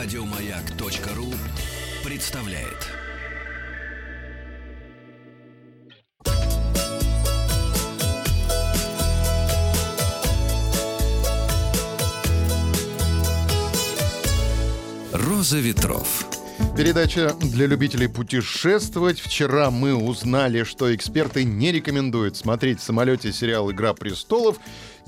Радиомаяк.ру представляет. Роза ветров. Передача для любителей путешествовать. Вчера мы узнали, что эксперты не рекомендуют смотреть в самолете сериал «Игра престолов».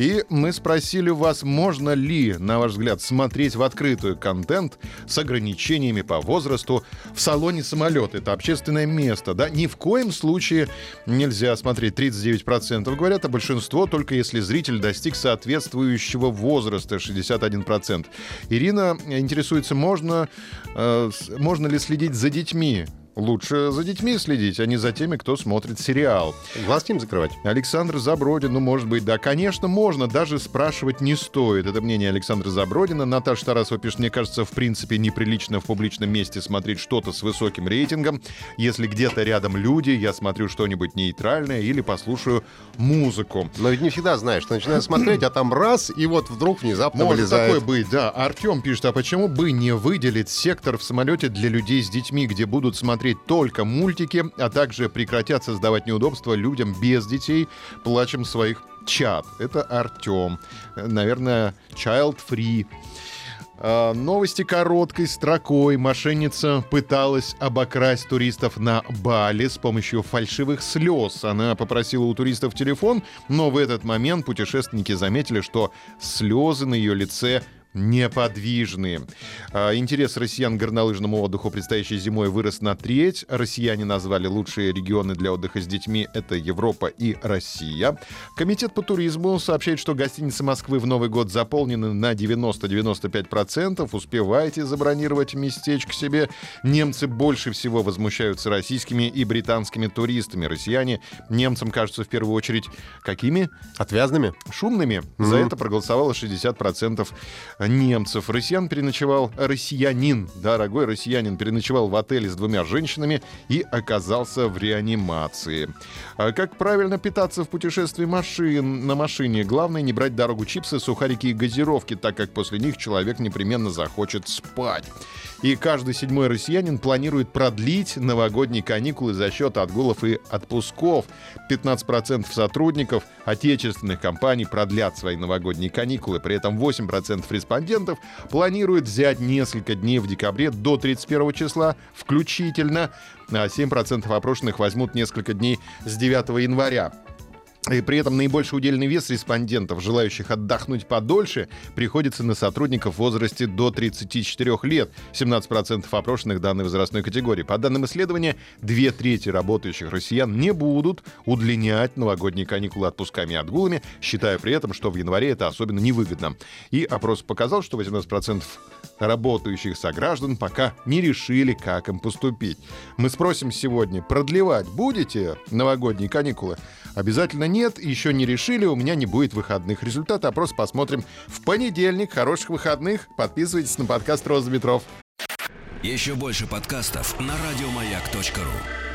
И мы спросили вас, можно ли, на ваш взгляд, смотреть в открытую контент с ограничениями по возрасту в салоне самолета. Это общественное место, да? Ни в коем случае нельзя смотреть. 39% говорят, а большинство только если зритель достиг соответствующего возраста, 61%. Ирина интересуется, можно, э, можно ли следить за детьми Лучше за детьми следить, а не за теми, кто смотрит сериал. Глаз ним закрывать. Александр Забродин, ну, может быть, да, конечно, можно, даже спрашивать не стоит. Это мнение Александра Забродина. Наташа Тарасова пишет, мне кажется, в принципе, неприлично в публичном месте смотреть что-то с высоким рейтингом. Если где-то рядом люди, я смотрю что-нибудь нейтральное или послушаю музыку. Но ведь не всегда знаешь, что начинаешь смотреть, а там раз, и вот вдруг внезапно Может вылезает. такое быть, да. Артем пишет, а почему бы не выделить сектор в самолете для людей с детьми, где будут смотреть только мультики, а также прекратят создавать неудобства людям без детей, плачем своих чат. Это Артем. Наверное, child-free. А, Новости короткой строкой. Мошенница пыталась обокрасть туристов на Бали с помощью фальшивых слез. Она попросила у туристов телефон, но в этот момент путешественники заметили, что слезы на ее лице неподвижные. А, Интерес россиян к горнолыжному отдыху предстоящей зимой вырос на треть. Россияне назвали лучшие регионы для отдыха с детьми — это Европа и Россия. Комитет по туризму сообщает, что гостиницы Москвы в Новый год заполнены на 90-95%. Успевайте забронировать местечко себе. Немцы больше всего возмущаются российскими и британскими туристами. Россияне немцам кажутся в первую очередь какими? Отвязными? Шумными. За это проголосовало 60% немцев. Россиян переночевал, россиянин, дорогой россиянин, переночевал в отеле с двумя женщинами и оказался в реанимации. А как правильно питаться в путешествии машин, на машине? Главное не брать дорогу чипсы, сухарики и газировки, так как после них человек непременно захочет спать. И каждый седьмой россиянин планирует продлить новогодние каникулы за счет отгулов и отпусков. 15% сотрудников отечественных компаний продлят свои новогодние каникулы. При этом 8% респондентов планируют взять несколько дней в декабре до 31 числа включительно. А 7% опрошенных возьмут несколько дней с 9 января. И при этом наибольший удельный вес респондентов, желающих отдохнуть подольше, приходится на сотрудников в возрасте до 34 лет. 17% опрошенных данной возрастной категории. По данным исследования, две трети работающих россиян не будут удлинять новогодние каникулы отпусками и отгулами, считая при этом, что в январе это особенно невыгодно. И опрос показал, что 18% работающих сограждан пока не решили, как им поступить. Мы спросим сегодня, продлевать будете новогодние каникулы? Обязательно нет, еще не решили, у меня не будет выходных. Результат опроса посмотрим в понедельник. Хороших выходных. Подписывайтесь на подкаст «Роза ветров». Еще больше подкастов на радиомаяк.ру.